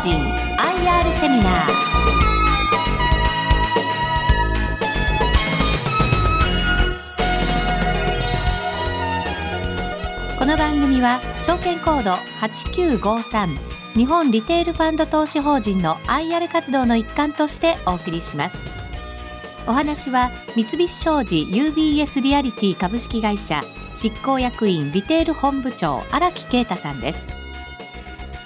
人 IR セミナー。この番組は証券コード8953日本リテールファンド投資法人の IR 活動の一環としてお送りします。お話は三菱商事 UBS リアリティ株式会社執行役員リテール本部長荒木啓太さんです。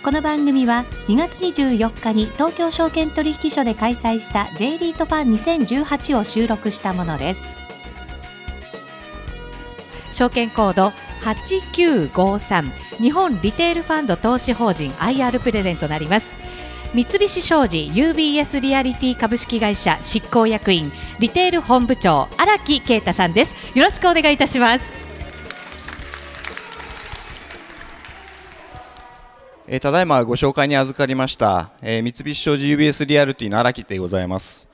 この番組は2月24日に東京証券取引所で開催した J リートファン2018を収録したものです。証券コード8953日本リテールファンド投資法人 IR プレゼントなります。三菱商事 UBS リアリティ株式会社執行役員リテール本部長荒木啓太さんです。よろしくお願いいたします。えー、ただいまご紹介に預かりました、えー、三菱商事 UBS リアルティの荒木でございます。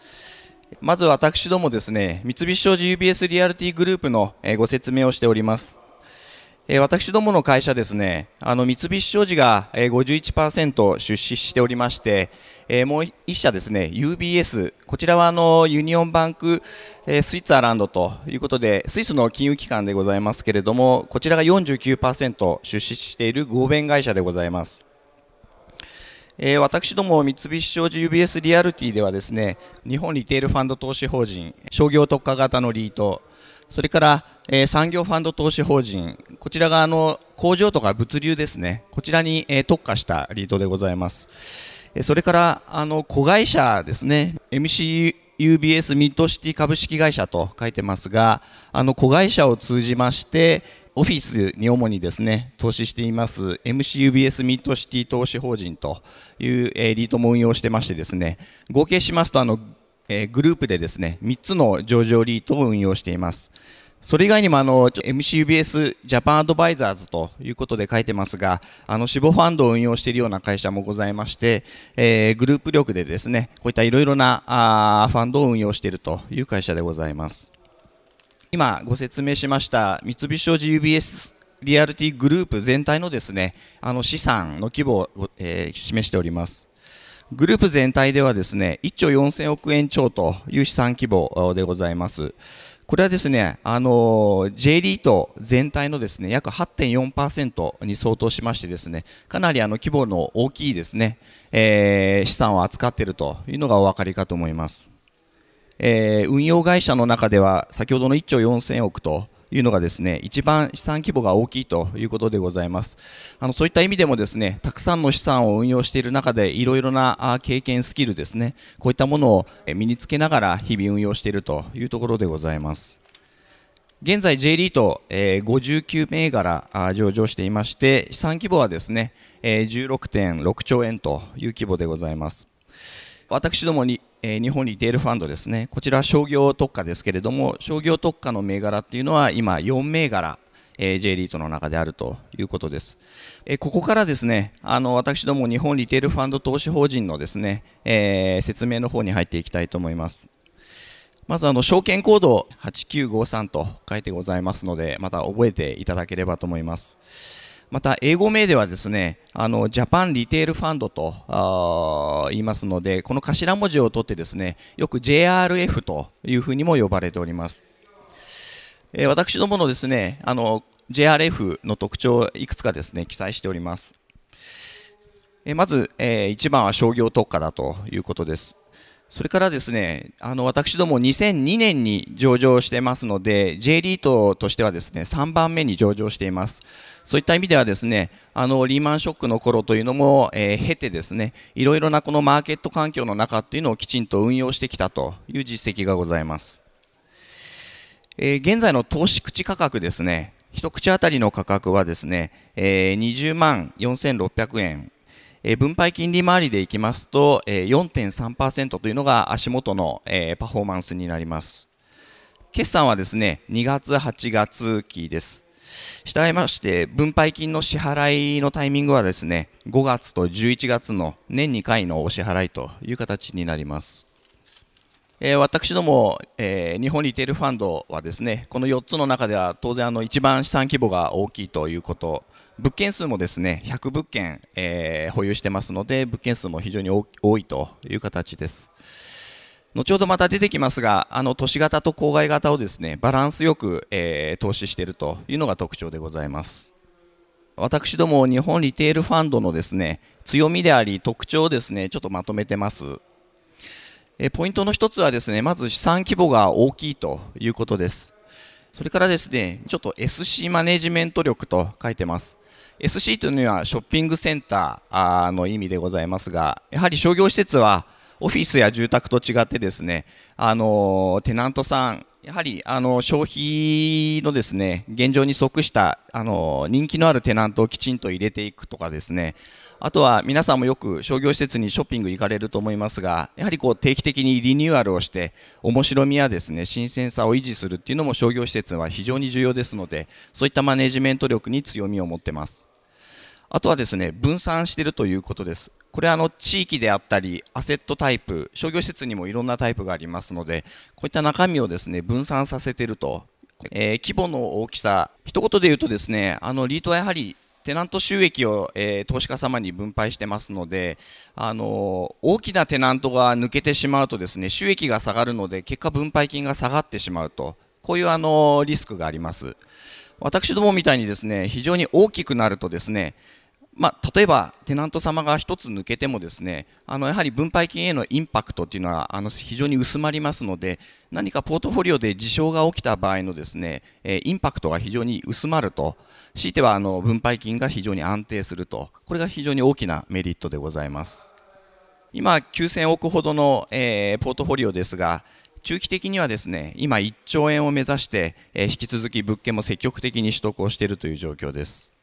まず私どもですね、三菱商事 UBS リアルティグループの、えー、ご説明をしております。え、私どもの会社ですね、あの三菱商事が、え、51%出資しておりまして、え、もう1社ですね、UBS、こちらはあの Union Bank、え、 Switzerland ということで、スイスの金融機関でございますけれども、こちらが49%出資している合弁会社でございます。えー、私ども三菱商事 UBS リアルティではですね日本リテールファンド投資法人商業特化型のリートそれから、えー、産業ファンド投資法人こちらがあの工場とか物流ですね。こちらに、えー、特化したリートでございます。えそれからあの子会社ですね。MCUBS ミッドシティ株式会社と書いてますがあの子会社を通じましてオフィスに主にですね投資しています MCUBS ミッドシティ投資法人という、え、リートも運用してましてですね合計しますとあの、え、グループでですね3つの上場リートを運用しています。それ以外にもあの MCUBS ジャパンアドバイザーズということで書いてますがあの死亡ファンドを運用しているような会社もございまして、えー、グループ力でですねこういったいろいろなあファンドを運用しているという会社でございます。今ご説明しました三菱商事 UBS リアルティグループ全体のですねあの資産の規模を、えー、示しております。グループ全体ではですね1兆4000億円超という資産規模でございます。これはですね、あの J リート全体のですね約8.4%に相当しましてですねかなりあの規模の大きいですね、えー、資産を扱っているというのがお分かりかと思います。えー、運用会社の中では先ほどの1兆4000億というのがですね一番資産規模が大きいということでございます。あのそういった意味でもですねたくさんの資産を運用している中でいろいろな経験スキルですねこういったものを身につけながら日々運用しているというところでございます。現在 J リート、えー、59銘柄上場していまして資産規模はですね、えー、16.6兆円という規模でございます。私どもにえー、日本リテールファンドですね、こちら商業特化ですけれども、商業特化の銘柄っていうのは今4銘柄、えー、J リートの中であるということです。えー、ここからですね、あの私ども日本リテールファンド投資法人のですね、えー、説明の方に入っていきたいと思います。まずあの証券コード8953と書いてございますので、また覚えていただければと思います。また英語名ではですねあのジャパンリテールファンドと言いますのでこの頭文字を取ってですねよく JRF というふうにも呼ばれております、えー、私どものですねあの JRF の特徴をいくつかですね記載しております。えまず、えー、1番は商業特化だということです。それからですね、あの、私ども2002年に上場してますので、J リートとしてはですね、3番目に上場しています。そういった意味ではですね、あの、リーマンショックの頃というのも、えー、経てですね、いろいろなこのマーケット環境の中っていうのをきちんと運用してきたという実績がございます。えー、現在の投資口価格ですね、一口当たりの価格はですね、えー、20万4600円え、分配金利回りでいきますと、えー、4.3%というのが足元の、え、パフォーマンスになります。決算はですね、2月、8月期です。したがいまして、分配金の支払いのタイミングはですね、5月と11月の年2回のお支払いという形になります。えー、私ども、えー、日本リテールファンドはですね、この4つの中では当然あの一番資産規模が大きいということ物件数もですね100物件、えー、保有してますので物件数も非常に多いという形です。後ほどまた出てきますがあの都市型と郊外型をですねバランスよく、えー、投資しているというのが特徴でございます。私ども日本リテールファンドのですね強みであり特徴をですねちょっとまとめてます。えポイントの一つはですねまず資産規模が大きいということです。それからですねちょっと SC マネジメント力と書いてます。SC というのはショッピングセンターの意味でございますが、やはり商業施設はオフィスや住宅と違ってですね、あのテナントさん、やはりあの消費のですね現状に即したあの人気のあるテナントをきちんと入れていくとかですね、あとは皆さんもよく商業施設にショッピング行かれると思いますが、やはりこう定期的にリニューアルをして、面白みやですね新鮮さを維持するっていうのも商業施設は非常に重要ですので、そういったマネジメント力に強みを持ってます。あとはですね分散しているということです。これはあの地域であったり、アセットタイプ、商業施設にもいろんなタイプがありますので、こういった中身をですね分散させていると、えー、規模の大きさ、一言で言うとですねあのリートはやはりテナント収益を、えー、投資家様に分配してますので、あの大きなテナントが抜けてしまうとですね収益が下がるので結果分配金が下がってしまうと。こういうあのリスクがあります。私どもみたいにですね非常に大きくなるとですねまあ、例えばテナント様が1つ抜けてもですねあのやはり分配金へのインパクトというのはあの非常に薄まりますので何かポートフォリオで事象が起きた場合のですね、えインパクトが非常に薄まると強いてはあの分配金が非常に安定するとこれが非常に大きなメリットでございます。今9000億ほどの、え、ポートフォリオですが中期的にはですね今1兆円を目指して、え、引き続き物件も積極的に取得をしているという状況です。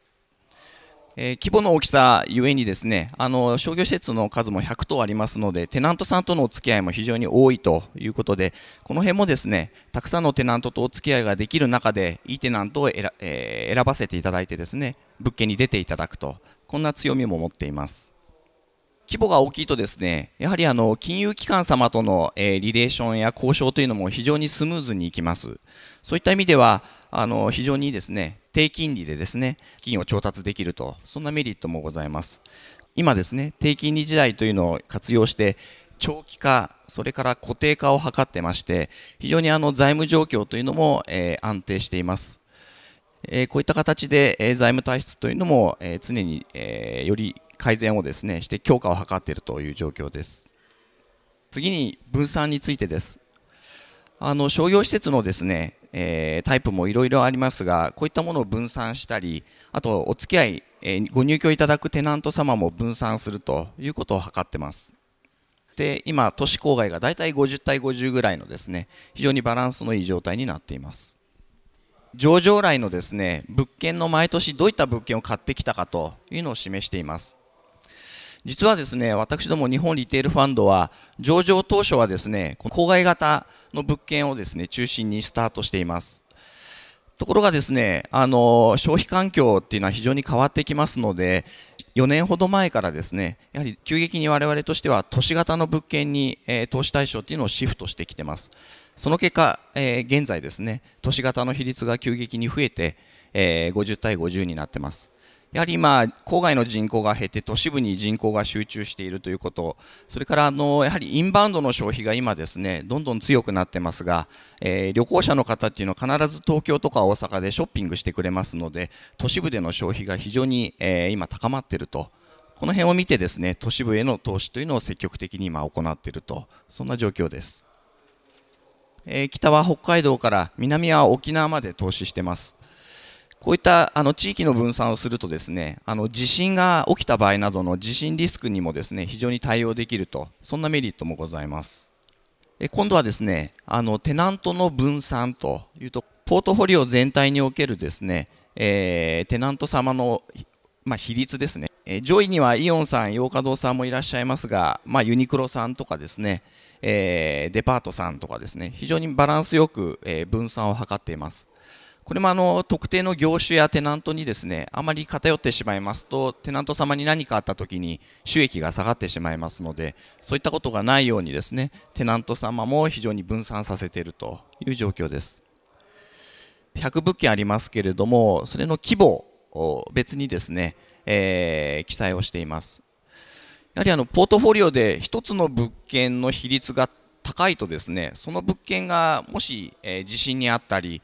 えー、規模の大きさゆえにですねあの商業施設の数も100棟ありますのでテナントさんとのお付き合いも非常に多いということでこの辺もですねたくさんのテナントとお付き合いができる中でいいテナントを選,、えー、選ばせていただいてですね物件に出ていただくとこんな強みも持っています。規模が大きいとですねやはりあの金融機関様との、えー、リレーションや交渉というのも非常にスムーズにいきますそういった意味ではあの非常にですね低金利でですね金を調達できるとそんなメリットもございます。今ですね低金利時代というのを活用して長期化それから固定化を図ってまして非常にあの財務状況というのも、えー、安定しています。えー、こういった形で、えー、財務体質というのも、えー、常に、えより改善をですねして強化を図っているという状況です。次に分散についてです。あの商業施設のですね、えー、タイプもいろいろありますがこういったものを分散したりあとお付き合い、えー、ご入居いただくテナント様も分散するということを図ってます。で今都市郊外がだいたい50対50ぐらいのですね非常にバランスのいい状態になっています。上場来のですね物件の毎年どういった物件を買ってきたかというのを示しています。実はですね、私ども日本リテールファンドは、上場当初はですね、郊外型の物件をですね、中心にスタートしています。ところがですね、あの、消費環境っていうのは非常に変わってきますので、4年ほど前からですね、やはり急激に我々としては都市型の物件に、えー、投資対象っていうのをシフトしてきてます。その結果、えー、現在ですね、都市型の比率が急激に増えて、えー、50対50になってます。やはり今、郊外の人口が減って都市部に人口が集中しているということ、それからあのやはりインバウンドの消費が今ですね、どんどん強くなってますが、えー、旅行者の方っていうのは必ず東京とか大阪でショッピングしてくれますので、都市部での消費が非常に、えー、今高まっていると。この辺を見てですね、都市部への投資というのを積極的に今行っていると、そんな状況です。えー、北は北海道から南は沖縄まで投資してます。こういったあの地域の分散をするとですねあの地震が起きた場合などの地震リスクにもですね非常に対応できるとそんなメリットもございます。今度はですねあのテナントの分散というとポートフォリオ全体におけるですね、えー、テナント様の、まあ、比率ですね、えー、上位にはイオンさん、洋華堂さんもいらっしゃいますが、まあ、ユニクロさんとかですね、えー、デパートさんとかですね非常にバランスよく、え分散を図っています。これもあの特定の業種やテナントにですねあまり偏ってしまいますとテナント様に何かあった時に収益が下がってしまいますのでそういったことがないようにですねテナント様も非常に分散させているという状況です100物件ありますけれどもそれの規模を別にですね、えー、記載をしています。やはりあのポートフォリオで1つの物件の比率が高いとですねその物件がもし、えー、地震にあったり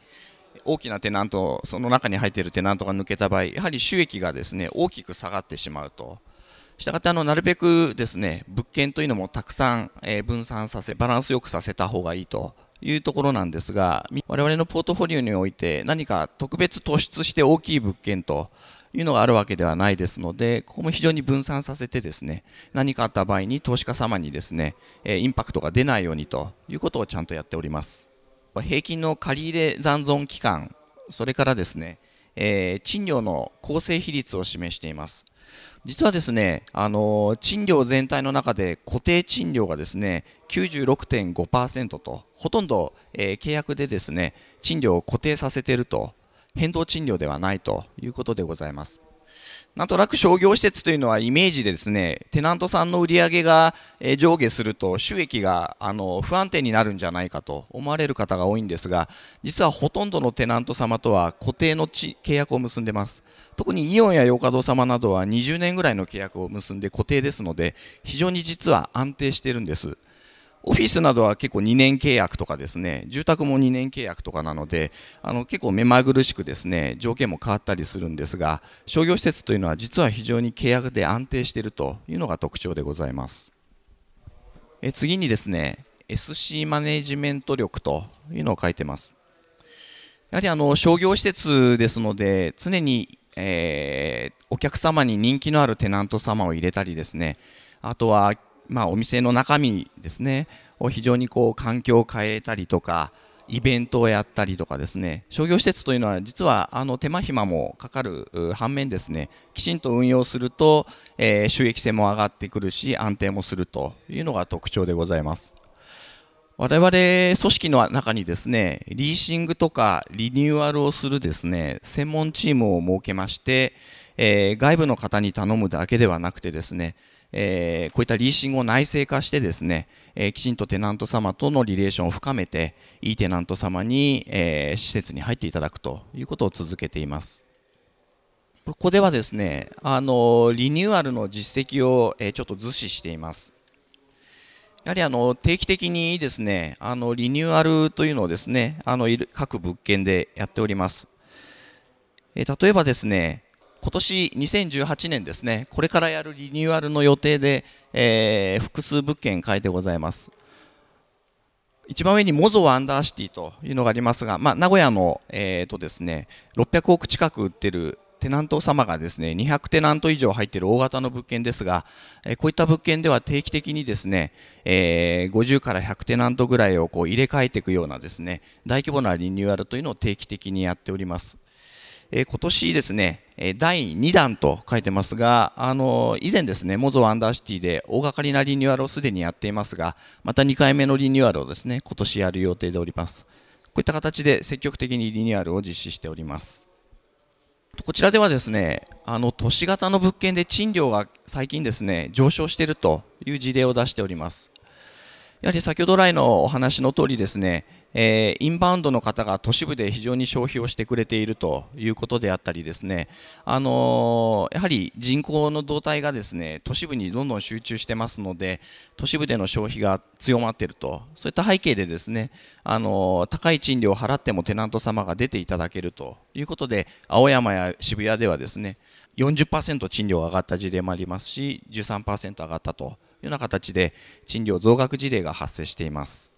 大きなテナントその中に入っているテナントが抜けた場合やはり収益がですね大きく下がってしまうと。したがってあのなるべくですね物件というのもたくさん、え、分散させバランスよくさせた方がいいというところなんですが我々のポートフォリオにおいて何か特別突出して大きい物件というのがあるわけではないですので、ここも非常に分散させてですね、何かあった場合に投資家様にですね、インパクトが出ないようにということをちゃんとやっております。平均の借入残存期間、それからですね、えー、賃料の構成比率を示しています。実はですね、あの賃料全体の中で固定賃料がですね、96.5%と、ほとんど、えー、契約でですね、賃料を固定させていると変動賃料ではないということでございます。なんとなく商業施設というのはイメージでですね、テナントさんの売り上げが上下すると収益があの不安定になるんじゃないかと思われる方が多いんですが、実はほとんどのテナント様とは固定の契約を結んでます。特にイオンや洋華堂様などは20年ぐらいの契約を結んで固定ですので、非常に実は安定してるんです。オフィスなどは結構2年契約とかですね、住宅も2年契約とかなので、あの結構目まぐるしくですね、条件も変わったりするんですが、商業施設というのは実は非常に契約で安定しているというのが特徴でございます。え次にですね、SC マネジメント力というのを書いてます。やはりあの商業施設ですので、常に、えー、お客様に人気のあるテナント様を入れたりですね、あとはまあ、お店の中身ですねを非常にこう環境を変えたりとかイベントをやったりとかですね商業施設というのは実はあの手間暇もかかる反面ですねきちんと運用すると、えー、収益性も上がってくるし安定もするというのが特徴でございます。我々組織の中にですねリーシングとかリニューアルをするですね専門チームを設けまして、えー、外部の方に頼むだけではなくてですねえー、こういったリーシングを内製化してですね、えー、きちんとテナント様とのリレーションを深めて、いいテナント様に、えー、施設に入っていただくということを続けています。ここではですね、あのリニューアルの実績を、えちょっと図示しています。やはりあの定期的にですね、あのリニューアルというのをですね、あの各物件でやっております。え例えばですね、今年2018年ですね、これからやるリニューアルの予定で、えー、複数物件書いてございます。一番上にモゾワンダーシティというのがありますが、まあ、名古屋の、えーとですね、600億近く売ってるテナント様がですね、200テナント以上入っている大型の物件ですが、えこういった物件では定期的にですね、えー、50から100テナントぐらいをこう入れ替えていくようなですね、大規模なリニューアルというのを定期的にやっております。え、今年ですね、え第2弾と書いてますが、あの以前ですね、モゾワンダーシティで大掛かりなリニューアルをすでにやっていますが、また2回目のリニューアルをですね、今年やる予定でおります。こういった形で積極的にリニューアルを実施しております。こちらではですね、あの都市型の物件で賃料が最近ですね、上昇しているという事例を出しております。やはり先ほど来のお話の通りですね、えー、インバウンドの方が都市部で非常に消費をしてくれているということであったりですね、あのー、やはり人口の動態がですね都市部にどんどん集中してますので都市部での消費が強まっているとそういった背景でですね、あのー、高い賃料を払ってもテナント様が出ていただけるということで青山や渋谷ではですね40%賃料が上がった事例もありますし13%上がったとような形で賃料増額事例が発生しています。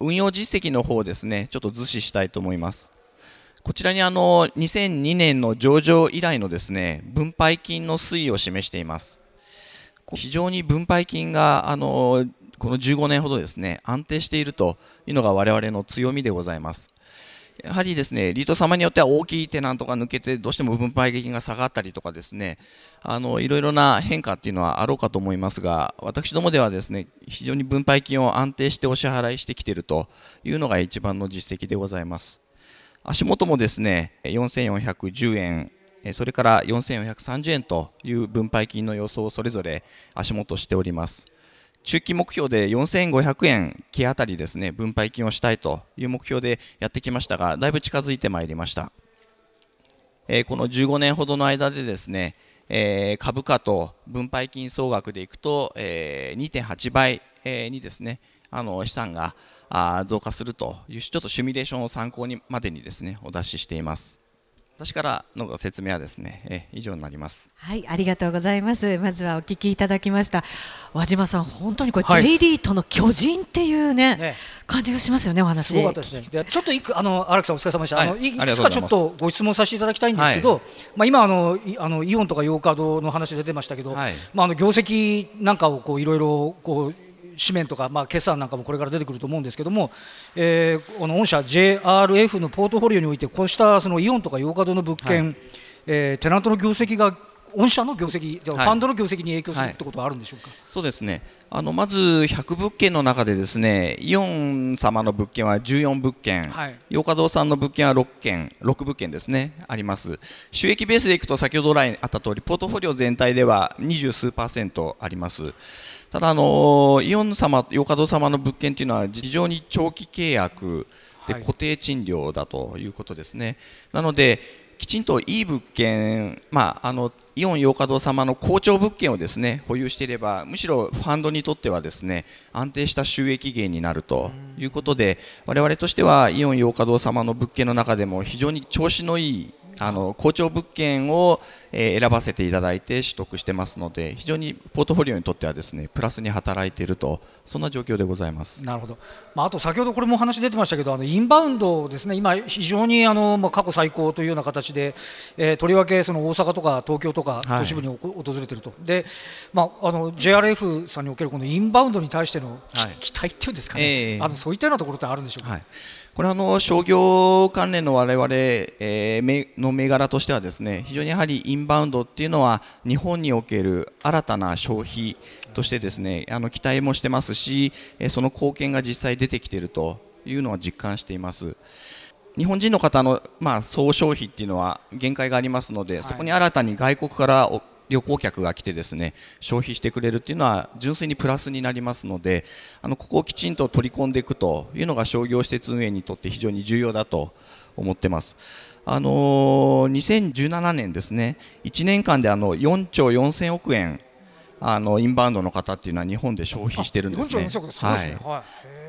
運用実績の方ですね、ちょっと図示したいと思います。こちらにあの2002年の上場以来のですね分配金の推移を示しています。非常に分配金があのこの15年ほどですね安定しているというのが我々の強みでございます。やはりですね、リート様によっては大きいテナントが抜けて、どうしても分配金が下がったりとかですね、あの、いろいろな変化っていうのはあろうかと思いますが、私どもではですね、非常に分配金を安定してお支払いしてきているというのが一番の実績でございます。足元もですね、4410円、それから4430円という分配金の予想をそれぞれ足元しております。中期目標で4500円期あたりですね分配金をしたいという目標でやってきましたがだいぶ近づいてまいりましたえー、この15年ほどの間でですね、えー、株価と分配金総額でいくと、えー、2.8倍、えー、にですねあの資産があ増加するというちょっとシミュレーションを参考にまでにですねお出ししています。私からのご説明はですね、え以上になります。はい、ありがとうございます。まずはお聞きいただきました。和島さん、本当にこれ、はい、J リートの巨人っていうね、ね感じがしますよね、お話。すごかったですね。で、ちょっといく、あの、荒木さん、お疲れ様でした。はい、あの、いくつかちょっとご質問させていただきたいんですけど。はい、まあ、今、あの、あの、イオンとかヨーカドの話出てましたけど。はい、まあ、あの、業績なんかを、こう、いろいろ、こう。紙面とか、まあ、決算なんかもこれから出てくると思うんですけども、えー、この御社 JRF のポートフォリオにおいてこうしたそのイオンとかヨーカドの物件、はい、えー、テナントの業績が御社の業績、ファンドの業績に影響するってことはあるんでしょうか、はい、そうですね。あのまず100物件の中でですねイオン様の物件は14物件、はい、洋華堂さんの物件は6件6物件ですねあります。収益ベースでいくと先ほど来あった通りポートフォリオ全体では二十数パーセントありますただあのイオン様洋華堂様の物件というのは非常に長期契約で固定賃料だということですね、なのできちんといい物件、まあ、あのイオン洋華堂様の好調物件をですね保有していればむしろファンドにとってはですね安定した収益源になるということで我々としてはイオン洋華堂様の物件の中でも非常に調子のいいあの好調物件を、え、選ばせていただいて取得してますので非常にポートフォリオにとってはですねプラスに働いているとそんな状況でございます。なるほど、まあ、あと先ほどこれも話出てましたけどあのインバウンドですね今、非常にあの、まあ、過去最高というような形で、えー、とりわけその大阪とか東京とか都市部に、はい、訪れていると。で、まあ、あの JRF さんにおけるこのインバウンドに対しての、はい、期待っていうんですかね、えー、あのそういったようなところってあるんでしょうか？はい。これはあの商業関連の我々、えー、の銘柄としてはですね非常にやはりインバウンドっていうのは日本における新たな消費としてですねあの期待もしてますしその貢献が実際出てきているというのは実感しています。日本人の方の、まあ、総消費っていうのは限界がありますので、はい、そこに新たに外国から旅行客が来てですね消費してくれるっていうのは純粋にプラスになりますのであのここをきちんと取り込んでいくというのが商業施設運営にとって非常に重要だと思ってます。あのー、2017年ですね1年間であの4兆4000億円あのインバウンドの方っていうのは日本で消費してるんですね。は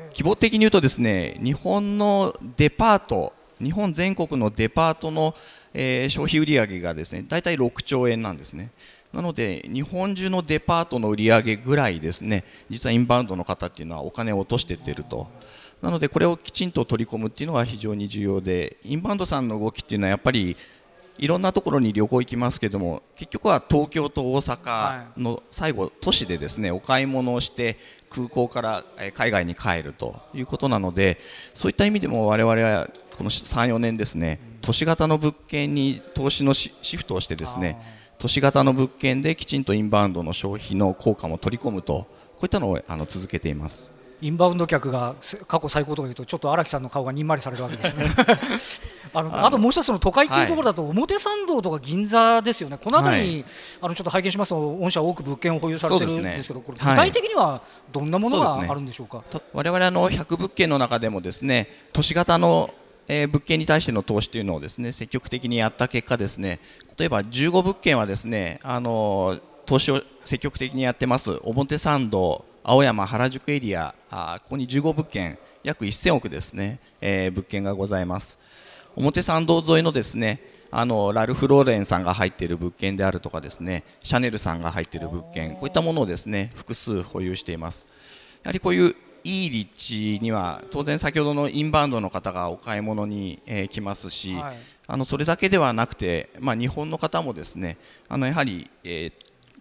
い、規模的に言うとですね日本のデパート日本全国のデパートの、えー、消費売上がですね大体6兆円なんですね。なので日本中のデパートの売り上げぐらいですね実はインバウンドの方っていうのはお金を落としていっているとなのでこれをきちんと取り込むっていうのは非常に重要でインバウンドさんの動きっていうのはやっぱりいろんなところに旅行行きますけども結局は東京と大阪の最後都市でですねお買い物をして空港から海外に帰るということなのでそういった意味でも我々はこの3、4年ですね都市型の物件に投資のシフトをしてですね都市型の物件できちんとインバウンドの消費の効果も取り込むとこういったのをあの続けていますインバウンド客が過去最高とか言うとちょっと荒木さんの顔がにんまりされるわけですね。あのあともう一つの都会っていうところだと表参道とか銀座ですよね。この辺りに、はい、あのちょっと拝見しますと御社多く物件を保有されてるんですけど、ね、これ具体的にはどんなものがあるんでしょうか、はい、我々の100物件の中でもですね都市型のえー、物件に対しての投資というのをですね積極的にやった結果ですね例えば15物件はですねあの投資を積極的にやってます表参道青山原宿エリアあここに15物件約1000億ですね、えー、物件がございます。表参道沿いのですねあのラルフ・ローレンさんが入っている物件であるとかですねシャネルさんが入っている物件こういったものをですね複数保有しています。やはりこういういい立地には当然先ほどのインバウンドの方がお買い物に、えー、来ますし、はい、あのそれだけではなくて、まあ、日本の方もですねあのやはり、えー、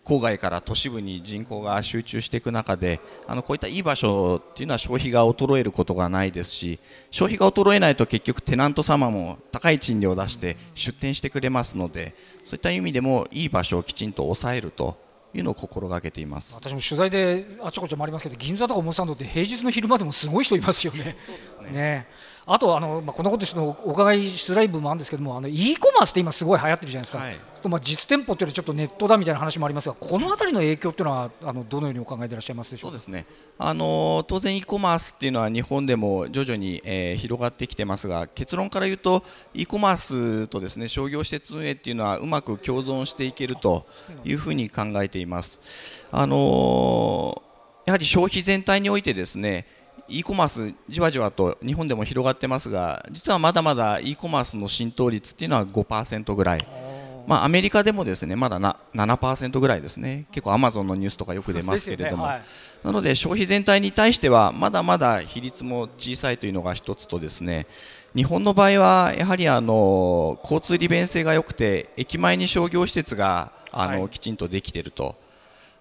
郊外から都市部に人口が集中していく中であのこういったいい場所っていうのは消費が衰えることがないですし消費が衰えないと結局テナント様も高い賃料を出して出店してくれますのでそういった意味でもいい場所をきちんと抑えるというのを心がけています。私も取材であちこち回りますけど銀座とか表参道って平日の昼間でもすごい人いますよね。ね。ねあとあの、まあ、こんなことのお伺いしづらい部分もあるんですけどもあの e コマースって今すごい流行ってるじゃないですか、はい、とまあ実店舗っていうのはちょっとネットだみたいな話もありますがこの辺りの影響っていうのはあのどのようにお考えでいらっしゃいますでしょうそうですね。あの当然 e コマースっていうのは日本でも徐々に、えー、広がってきてますが結論から言うと e コマースとですね商業施設運営っていうのはうまく共存していけるというふうに考えています。あのー、やはり消費全体においてですね e コマースじわじわと日本でも広がってますが実はまだまだ e コマースの浸透率っていうのは5%ぐらい。まあ、アメリカでもですねまだな7%ぐらいですね。結構アマゾンのニュースとかよく出ますけれども、ねはい、なので消費全体に対してはまだまだ比率も小さいというのが一つとですね日本の場合はやはりあの交通利便性が良くて駅前に商業施設があの、はい、きちんとできていると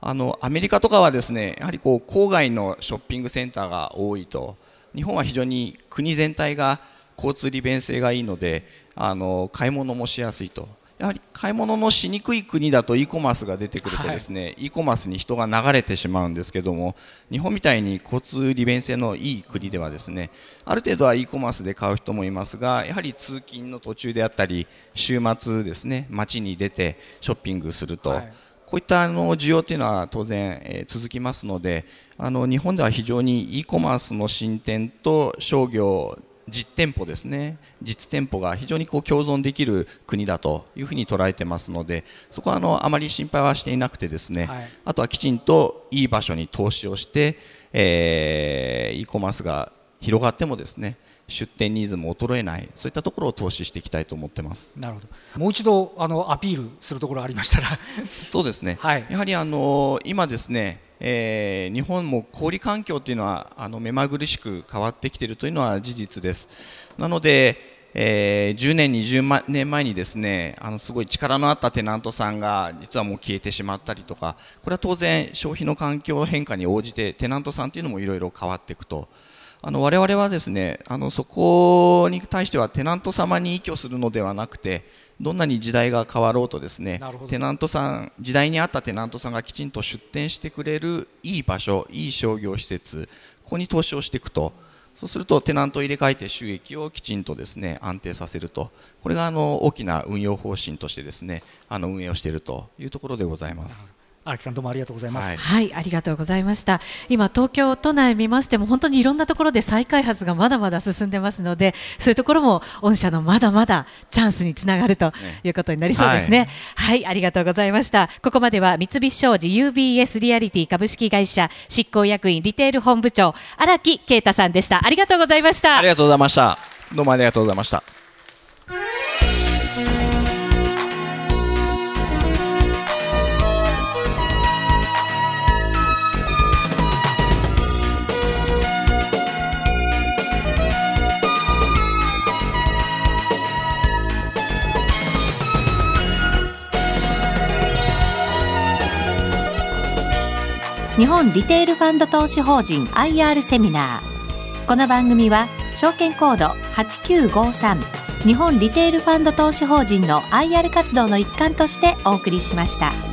あのアメリカとかはですねやはりこう郊外のショッピングセンターが多いと。日本は非常に国全体が交通利便性がいいのであの買い物もしやすいと。やはり買い物のしにくい国だと e コマースが出てくるとですね、はい、e コマースに人が流れてしまうんですけども日本みたいに交通利便性のいい国ではですねある程度は e コマースで買う人もいますがやはり通勤の途中であったり週末ですね街に出てショッピングすると、はいこういったあの需要というのは当然、え続きますのであの日本では非常に e コマースの進展と商業実店舗ですね。実店舗が非常にこう共存できる国だというふうに捉えてますのでそこはあのあまり心配はしていなくてですね、はい、あとはきちんといい場所に投資をして、えー、e コマースが広がってもですね出店ニーズも衰えない。そういったところを投資していきたいと思ってます。なるほど。もう一度あのアピールするところありましたら。そうですね、はい、やはりあの今ですねえー、日本も小売環境というのはあの目まぐるしく変わってきているというのは事実です。なので、えー、10年、20年前にですねあのすごい力のあったテナントさんが実はもう消えてしまったりとかこれは当然消費の環境変化に応じてテナントさんというのもいろいろ変わっていくとあの我々はですねあのそこに対してはテナント様に依拠するのではなくてどんなに時代が変わろうとですねテナントさん時代に合ったテナントさんがきちんと出店してくれるいい場所いい商業施設ここに投資をしていくとそうするとテナントを入れ替えて収益をきちんとですね安定させるとこれがあの大きな運用方針としてですねあの運営をしているというところでございます。荒木さんどうもありがとうございます、はい、はい、ありがとうございました。今東京都内見ましても本当にいろんなところで再開発がまだまだ進んでますのでそういうところも御社のまだまだチャンスにつながるということになりそうですね、はい、はい、ありがとうございました。ここまでは三菱商事 UBS リアリティ株式会社執行役員リテール本部長荒木啓太さんでした。ありがとうございました。ありがとうございました。どうもありがとうございました本リテールファンド投資法人 IR セミナーこの番組は証券コード8953日本リテールファンド投資法人の IR 活動の一環としてお送りしました。